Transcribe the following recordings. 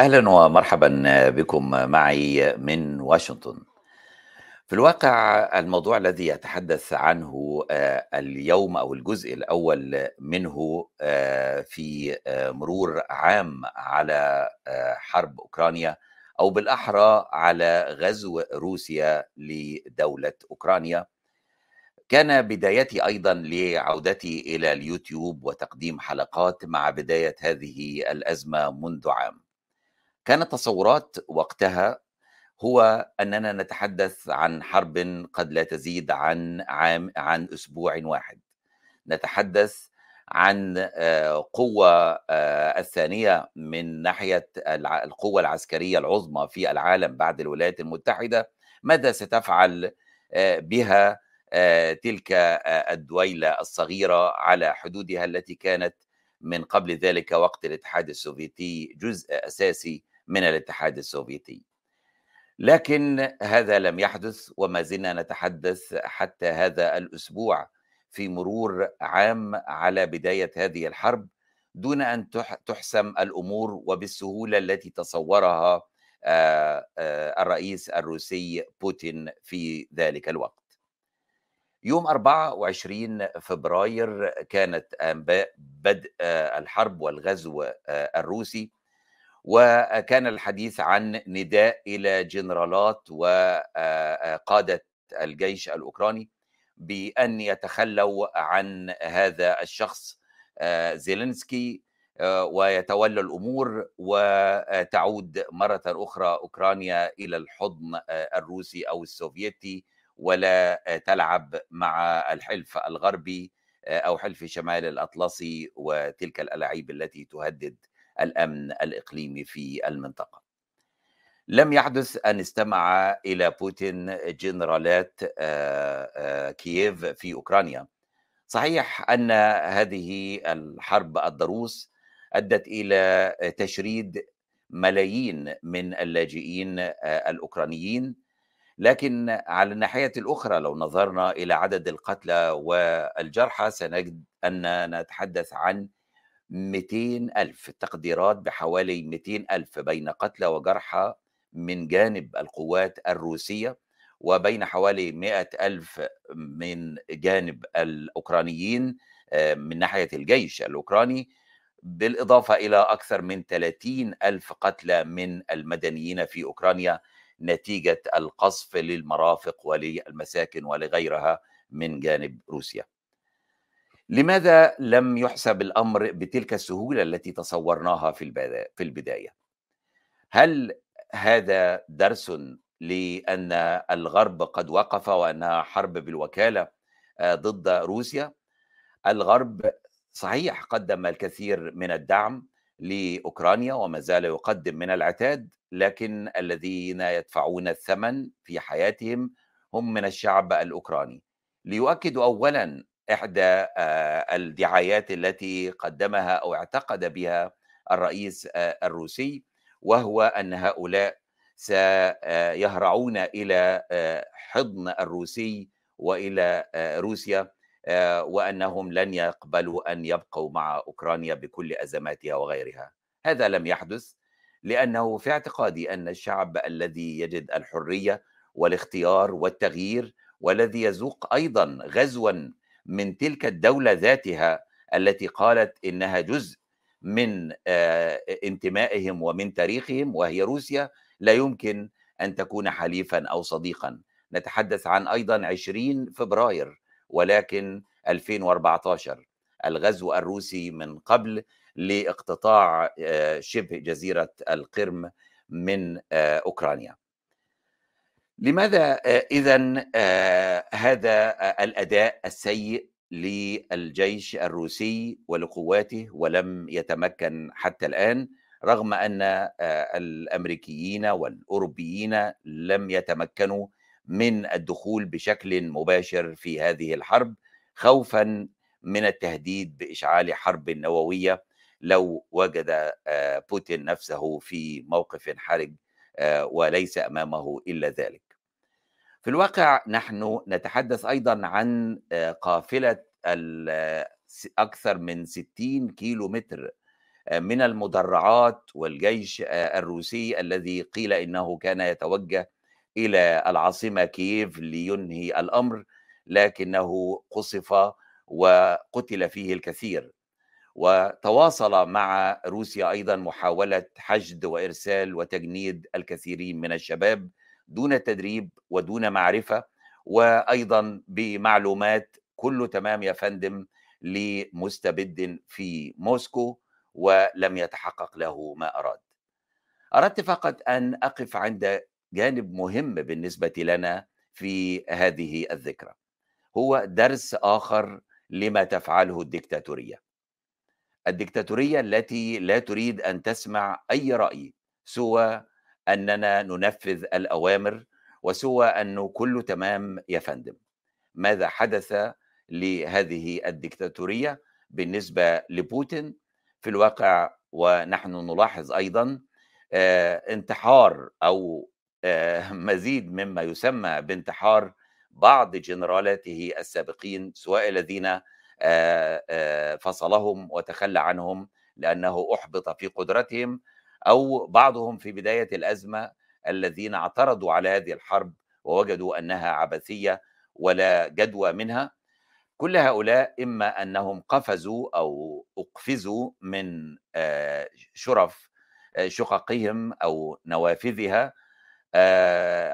أهلا ومرحبا بكم معي من واشنطن. في الواقع الموضوع الذي يتحدث عنه آه، اليوم أو الجزء الأول منه آه، في آه، مرور عام على حرب أوكرانيا أو بالأحرى على غزو روسيا لدولة أوكرانيا كان بدايتي أيضا لعودتي إلى اليوتيوب وتقديم حلقات مع بداية هذه الأزمة منذ عام. كانت تصورات وقتها هو أننا نتحدث عن حرب قد لا تزيد عن عام عن أسبوع واحد. نتحدث عن آه، قوة آه، الثانية من ناحية القوة العسكرية العظمى في العالم بعد الولايات المتحدة ماذا ستفعل آه، بها تلك الدويلة الصغيرة على حدودها التي كانت من قبل ذلك وقت الاتحاد السوفيتي جزء أساسي من الاتحاد السوفيتي لكن هذا لم يحدث وما زلنا نتحدث حتى هذا الأسبوع في مرور عام على بداية هذه الحرب دون أن تحسم الأمور وبالسهولة التي تصورها الرئيس الروسي بوتين في ذلك الوقت. يوم 24 فبراير كانت أنباء بدء الحرب والغزو الروسي وكان الحديث عن نداء إلى جنرالات وقاده الجيش الأوكراني بأن يتخلوا عن هذا الشخص زيلينسكي ويتولى الأمور وتعود مرة أخرى أوكرانيا إلى الحضن الروسي أو السوفيتي ولا تلعب مع الحلف الغربي أو حلف شمال الأطلسي وتلك الالاعيب التي تهدد الأمن الإقليمي في المنطقة. لم يحدث أن استمع إلى بوتين جنرالات كييف في أوكرانيا. صحيح أن هذه الحرب الضروس أدت إلى تشريد ملايين من اللاجئين الأوكرانيين لكن على الناحية الأخرى لو نظرنا إلى عدد القتلى والجرحى سنجد ان نتحدث عن 200 ألف تقديرات بحوالي 200 ألف بين قتلى وجرحى من جانب القوات الروسية وبين حوالي 100 ألف من جانب الأوكرانيين آه، من ناحية الجيش الأوكراني بالإضافة إلى أكثر من 30 ألف قتلى من المدنيين في أوكرانيا نتيجة القصف للمرافق وللمساكن ولغيرها من جانب روسيا. لماذا لم يحسب الأمر بتلك السهولة التي تصورناها في في البداية؟ هل هذا درس لأن الغرب قد وقف وأنها حرب بالوكالة آه، ضد روسيا؟ الغرب صحيح قدم الكثير من الدعم لأوكرانيا وما زال يقدم من العتاد لكن الذين يدفعون الثمن في حياتهم هم من الشعب الأوكراني ليؤكدوا اولا إحدى آه، الدعايات التي قدمها أو اعتقد بها الرئيس آه، الروسي وهو أن هؤلاء سيهرعون إلى آه، حضن الروسي وإلى روسيا وأنهم لن يقبلوا أن يبقوا مع أوكرانيا بكل أزماتها وغيرها. هذا لم يحدث لأنه في اعتقادي أن الشعب الذي يجد الحرية والاختيار والتغيير والذي يذوق أيضا غزوا من تلك الدولة ذاتها التي قالت إنها جزء من آه، انتمائهم ومن تاريخهم وهي روسيا لا يمكن أن تكون حليفا أو صديقا. نتحدث عن أيضا 20 فبراير ولكن 2014 الغزو الروسي من قبل لاقتطاع آه، شبه جزيرة القرم من آه، أوكرانيا. لماذا اذا آه، هذا الأداء السيء؟ للجيش الروسي ولقواته ولم يتمكن حتى الآن رغم أن الأمريكيين والأوروبيين لم يتمكنوا من الدخول بشكل مباشر في هذه الحرب خوفا من التهديد بإشعال حرب نووية لو وجد بوتين نفسه في موقف حرج وليس أمامه إلا ذلك. في الواقع نحن نتحدث أيضا عن آه، قافلة أكثر من 60 كيلو متر من المدرعات والجيش الروسي الذي قيل إنه كان يتوجه إلى العاصمة كييف لينهي الأمر لكنه قصف وقتل فيه الكثير. وتواصل مع روسيا أيضا محاولة حشد وإرسال وتجنيد الكثيرين من الشباب دون تدريب ودون معرفة وأيضا بمعلومات كله تمام يا فندم لمستبد في موسكو ولم يتحقق له ما أراد. أردت فقط أن أقف عند جانب مهم بالنسبة لنا في هذه الذكرى. هو درس آخر لما تفعله الدكتاتورية. الدكتاتورية التي لا تريد أن تسمع أي رأي سوى أننا ننفذ الأوامر وسوى انه كله تمام يا فندم. ماذا حدث لهذه الدكتاتورية بالنسبة لبوتين في الواقع ونحن نلاحظ أيضا انتحار أو مزيد مما يسمى بانتحار بعض جنرالاته السابقين سواء الذين فصلهم وتخلى عنهم لأنه أحبط في قدرتهم أو بعضهم في بداية الأزمة الذين اعترضوا على هذه الحرب ووجدوا أنها عبثية ولا جدوى منها. كل هؤلاء إما أنهم قفزوا أو أقفزوا من شرف شققهم أو نوافذها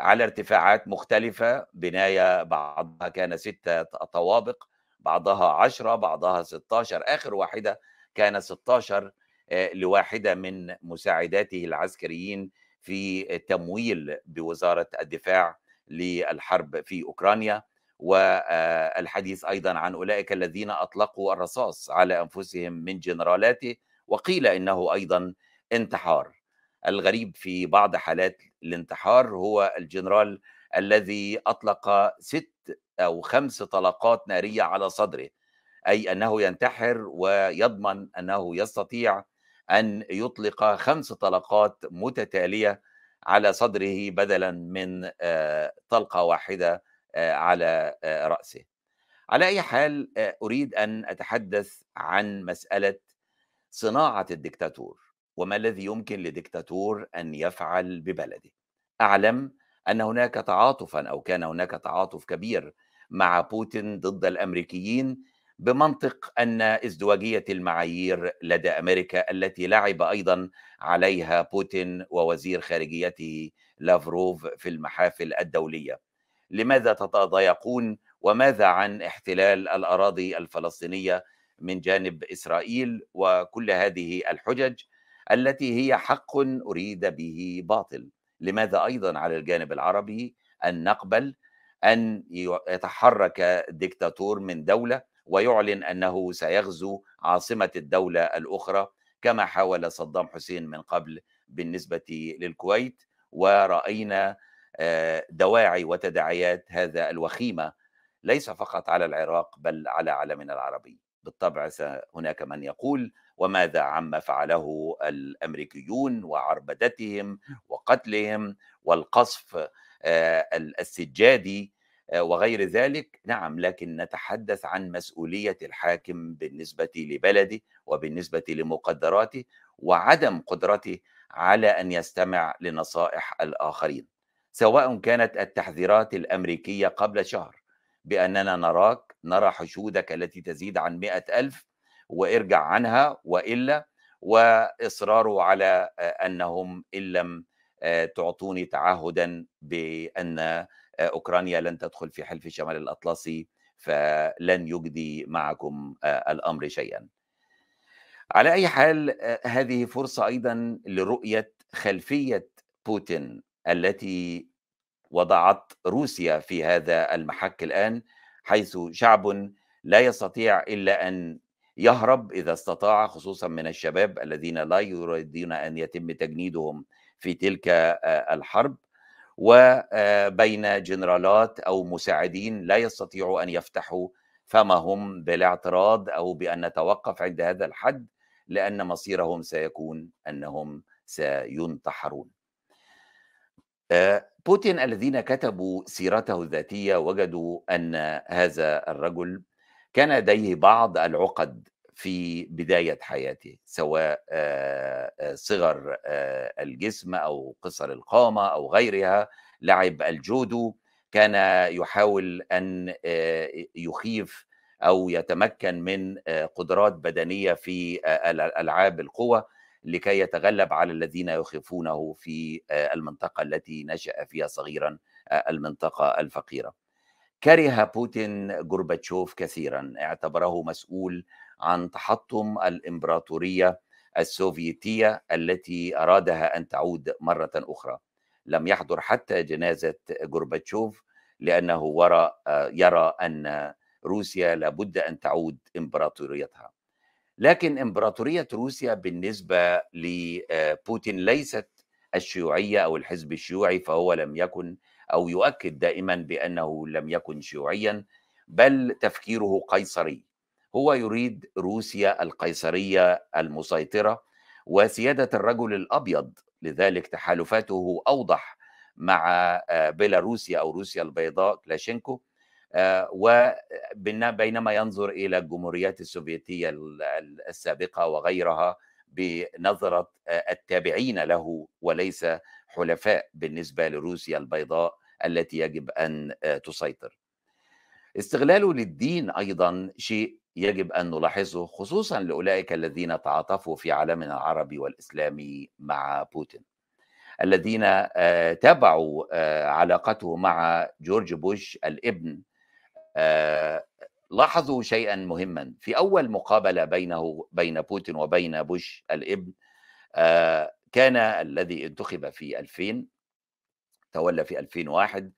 على ارتفاعات مختلفة. بناية بعضها كان ستة طوابق بعضها عشرة بعضها 16 آخر واحدة كان 16 لواحدة من مساعداته العسكريين في تمويل بوزارة الدفاع للحرب في أوكرانيا والحديث أيضا عن أولئك الذين أطلقوا الرصاص على أنفسهم من جنرالاته وقيل إنه أيضا انتحار. الغريب في بعض حالات الانتحار هو الجنرال الذي أطلق ست أو خمس طلقات نارية على صدره أي أنه ينتحر ويضمن أنه يستطيع أن يطلق خمس طلقات متتالية على صدره بدلا من طلقة واحدة على رأسه. على أي حال أريد أن أتحدث عن مسألة صناعة الدكتاتور وما الذي يمكن لدكتاتور أن يفعل ببلده. أعلم أن هناك تعاطفا أو كان هناك تعاطف كبير مع بوتين ضد الأمريكيين بمنطق أن ازدواجية المعايير لدى أمريكا التي لعب أيضا عليها بوتين ووزير خارجيته لافروف في المحافل الدولية. لماذا تتضايقون وماذا عن احتلال الأراضي الفلسطينية من جانب إسرائيل وكل هذه الحجج التي هي حق أريد به باطل؟ لماذا أيضا على الجانب العربي أن نقبل أن يتحرك ديكتاتور من دولة ويعلن أنه سيغزو عاصمة الدولة الأخرى كما حاول صدام حسين من قبل بالنسبة للكويت. ورأينا دواعي وتداعيات هذا الوخيمة ليس فقط على العراق بل على عالمنا العربي. بالطبع هناك من يقول وماذا عما فعله الأمريكيون وعربدتهم وقتلهم والقصف السجادي وغير ذلك نعم لكن نتحدث عن مسؤولية الحاكم بالنسبة لبلده وبالنسبة لمقدراته وعدم قدرته على أن يستمع لنصائح الآخرين سواء كانت التحذيرات الأمريكية قبل شهر بأننا نراك نرى حشودك التي تزيد عن مئة ألف وارجع عنها وإلا وإصراره على أنهم إن لم تعطوني تعهدا بأن أوكرانيا لن تدخل في حلف الشمال الأطلسي فلن يجدي معكم الأمر شيئا. على أي حال هذه فرصة أيضا لرؤية خلفية بوتين التي وضعت روسيا في هذا المحك الآن حيث شعب لا يستطيع إلا أن يهرب إذا استطاع خصوصا من الشباب الذين لا يريدون أن يتم تجنيدهم في تلك الحرب وبين جنرالات أو مساعدين لا يستطيعوا أن يفتحوا فمهم بالاعتراض أو بأن نتوقف عند هذا الحد لأن مصيرهم سيكون أنهم سينتحرون. بوتين الذين كتبوا سيرته الذاتية وجدوا أن هذا الرجل كان لديه بعض العقد في بداية حياته سواء صغر الجسم أو قصر القامة أو غيرها لعب الجودو كان يحاول أن يخيف أو يتمكن من قدرات بدنية في ألعاب القوى لكي يتغلب على الذين يخيفونه في المنطقة التي نشأ فيها صغيرا المنطقة الفقيرة. كره بوتين غورباتشوف كثيرا اعتبره مسؤول عن تحطم الإمبراطورية السوفيتية التي أرادها أن تعود مرة أخرى. لم يحضر حتى جنازة غورباتشوف لأنه ورى يرى أن روسيا لابد أن تعود إمبراطوريتها. لكن إمبراطورية روسيا بالنسبة لبوتين ليست الشيوعية أو الحزب الشيوعي فهو لم يكن أو يؤكد دائما بأنه لم يكن شيوعيا بل تفكيره قيصري. هو يريد روسيا القيصرية المسيطرة وسيادة الرجل الأبيض لذلك تحالفاته أوضح مع آه، بيلاروسيا أو روسيا البيضاء كلاشينكو آه، وبينما ينظر إلى الجمهوريات السوفيتية السابقة وغيرها بنظرة آه، التابعين له وليس حلفاء بالنسبة لروسيا البيضاء التي يجب أن تسيطر. استغلاله للدين أيضا شيء يجب أن نلاحظه خصوصا لأولئك الذين تعاطفوا في عالمنا العربي والإسلامي مع بوتين. الذين تابعوا علاقته مع جورج بوش الابن لاحظوا شيئا مهما في أول مقابلة بينه بين بوتين وبين بوش الابن كان الذي انتخب في 2000 تولى في 2001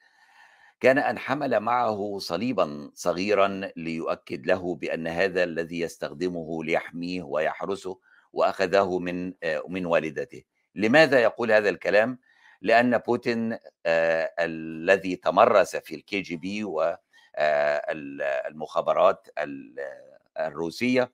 كان أن حمل معه صليبا صغيرا ليؤكد له بأن هذا الذي يستخدمه ليحميه ويحرسه وأخذه من من والدته. لماذا يقول هذا الكلام؟ لأن بوتين آه الذي تمرس في الكي جي بي والمخابرات الروسية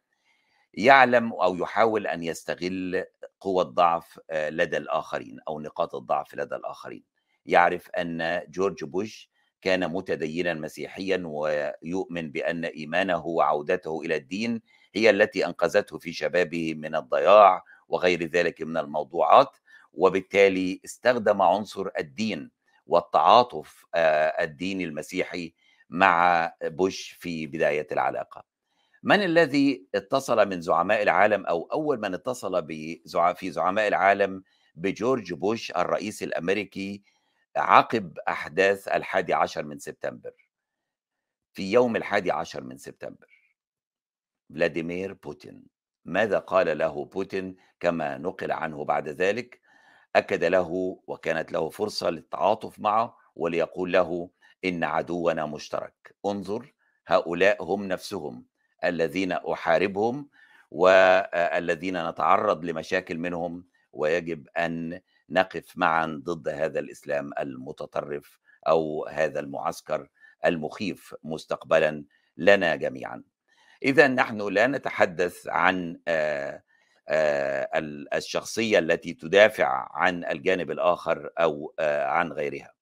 يعلم أو يحاول أن يستغل قوى الضعف لدى الآخرين أو نقاط الضعف لدى الآخرين. يعرف أن جورج بوش كان متدينا مسيحيا ويؤمن بأن إيمانه وعودته إلى الدين هي التي أنقذته في شبابه من الضياع وغير ذلك من الموضوعات وبالتالي استخدم عنصر الدين والتعاطف الديني المسيحي مع بوش في بداية العلاقة. من الذي اتصل من زعماء العالم أو أول من اتصل في زعماء العالم بجورج بوش الرئيس الأمريكي عقب أحداث الحادي عشر من سبتمبر. في يوم الحادي عشر من سبتمبر. فلاديمير بوتين. ماذا قال له بوتين كما نقل عنه بعد ذلك؟ أكد له وكانت له فرصة للتعاطف معه وليقول له إن عدونا مشترك. انظر هؤلاء هم نفسهم الذين أحاربهم والذين نتعرض لمشاكل منهم ويجب أن نقف معا ضد هذا الإسلام المتطرف أو هذا المعسكر المخيف مستقبلا لنا جميعا. اذا نحن لا نتحدث عن الشخصية التي تدافع عن الجانب الآخر أو عن غيرها.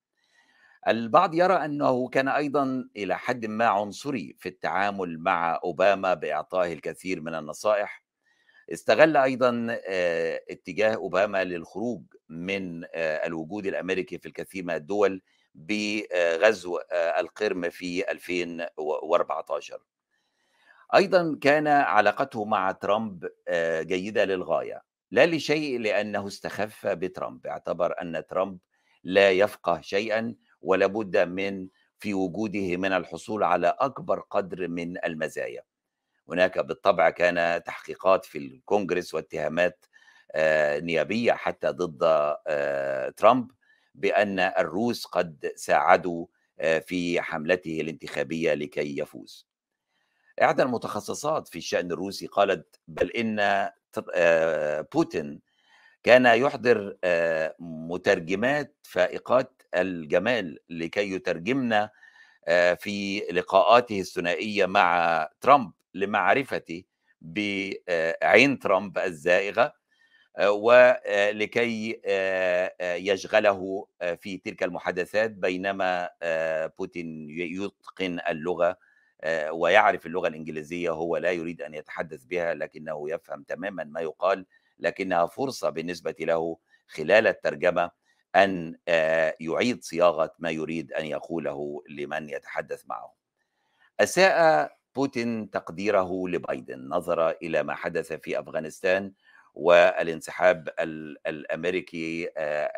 البعض يرى أنه كان أيضا إلى حد ما عنصري في التعامل مع أوباما بإعطائه الكثير من النصائح استغل أيضا اتجاه أوباما للخروج من الوجود الأمريكي في الكثير من الدول بغزو القرم في 2014 أيضا كان علاقته مع ترامب جيدة للغاية. لا لشيء لأنه استخف بترامب. اعتبر أن ترامب لا يفقه شيئا ولابد من في وجوده من الحصول على أكبر قدر من المزايا. هناك بالطبع كان تحقيقات في الكونغرس واتهامات نيابية حتى ضد ترامب بأن الروس قد ساعدوا في حملته الانتخابية لكي يفوز. احدى المتخصصات في الشأن الروسي قالت بل إن بوتين كان يحضر مترجمات فائقات الجمال لكي يترجمنا في لقاءاته الثنائية مع ترامب لمعرفته بعين ترامب الزائغة ولكي يشغله في تلك المحادثات بينما بوتين يتقن اللغة ويعرف اللغة الإنجليزية هو لا يريد أن يتحدث بها لكنه يفهم تماما ما يقال لكنها فرصة بالنسبة له خلال الترجمة أن يعيد صياغة ما يريد أن يقوله لمن يتحدث معه. أساء بوتين تقديره لبايدن. نظر إلى ما حدث في أفغانستان والانسحاب الأمريكي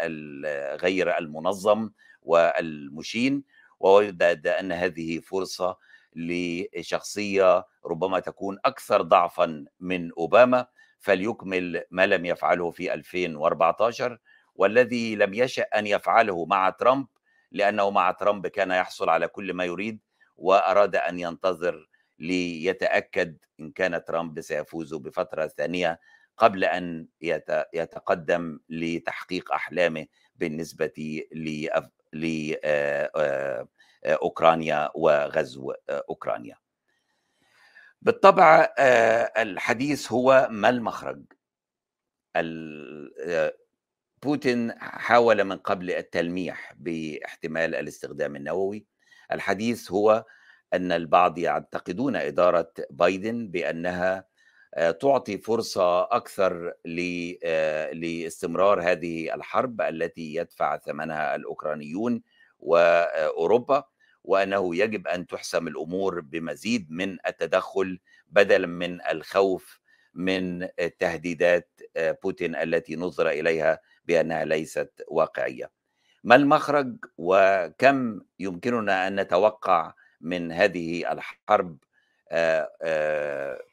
الغير المنظم والمشين ووجد أن هذه فرصة لشخصية ربما تكون أكثر ضعفا من أوباما فليكمل ما لم يفعله في 2014 والذي لم يشأ أن يفعله مع ترامب لأنه مع ترامب كان يحصل على كل ما يريد وأراد أن ينتظر ليتأكد إن كان ترامب سيفوز بفترة ثانية قبل أن يتقدم لتحقيق أحلامه بالنسبة لاوكرانيا وغزو أوكرانيا. بالطبع الحديث هو ما المخرج؟ بوتين حاول من قبل التلميح باحتمال الاستخدام النووي الحديث هو أن البعض يعتقدون إدارة بايدن بأنها تعطي فرصة أكثر لاستمرار هذه الحرب التي يدفع ثمنها الأوكرانيون وأوروبا وأنه يجب أن تحسم الأمور بمزيد من التدخل بدلا من الخوف من تهديدات بوتين التي نظر إليها بأنها ليست واقعية. ما المخرج وكم يمكننا أن نتوقع من هذه الحرب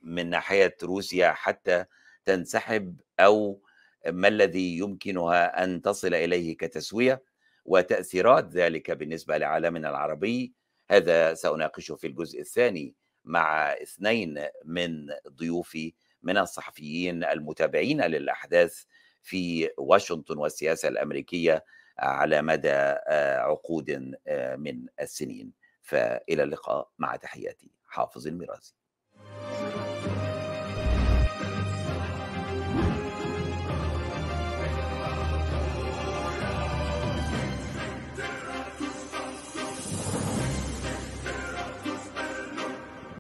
من ناحية روسيا حتى تنسحب أو ما الذي يمكنها أن تصل إليه كتسوية وتأثيرات ذلك بالنسبة لعالمنا العربي. هذا سأناقشه في الجزء الثاني مع اثنين من ضيوفي من الصحفيين المتابعين للأحداث في واشنطن والسياسة الأمريكية على مدى عقود من السنين. فإلى اللقاء مع تحياتي حافظ الميراثي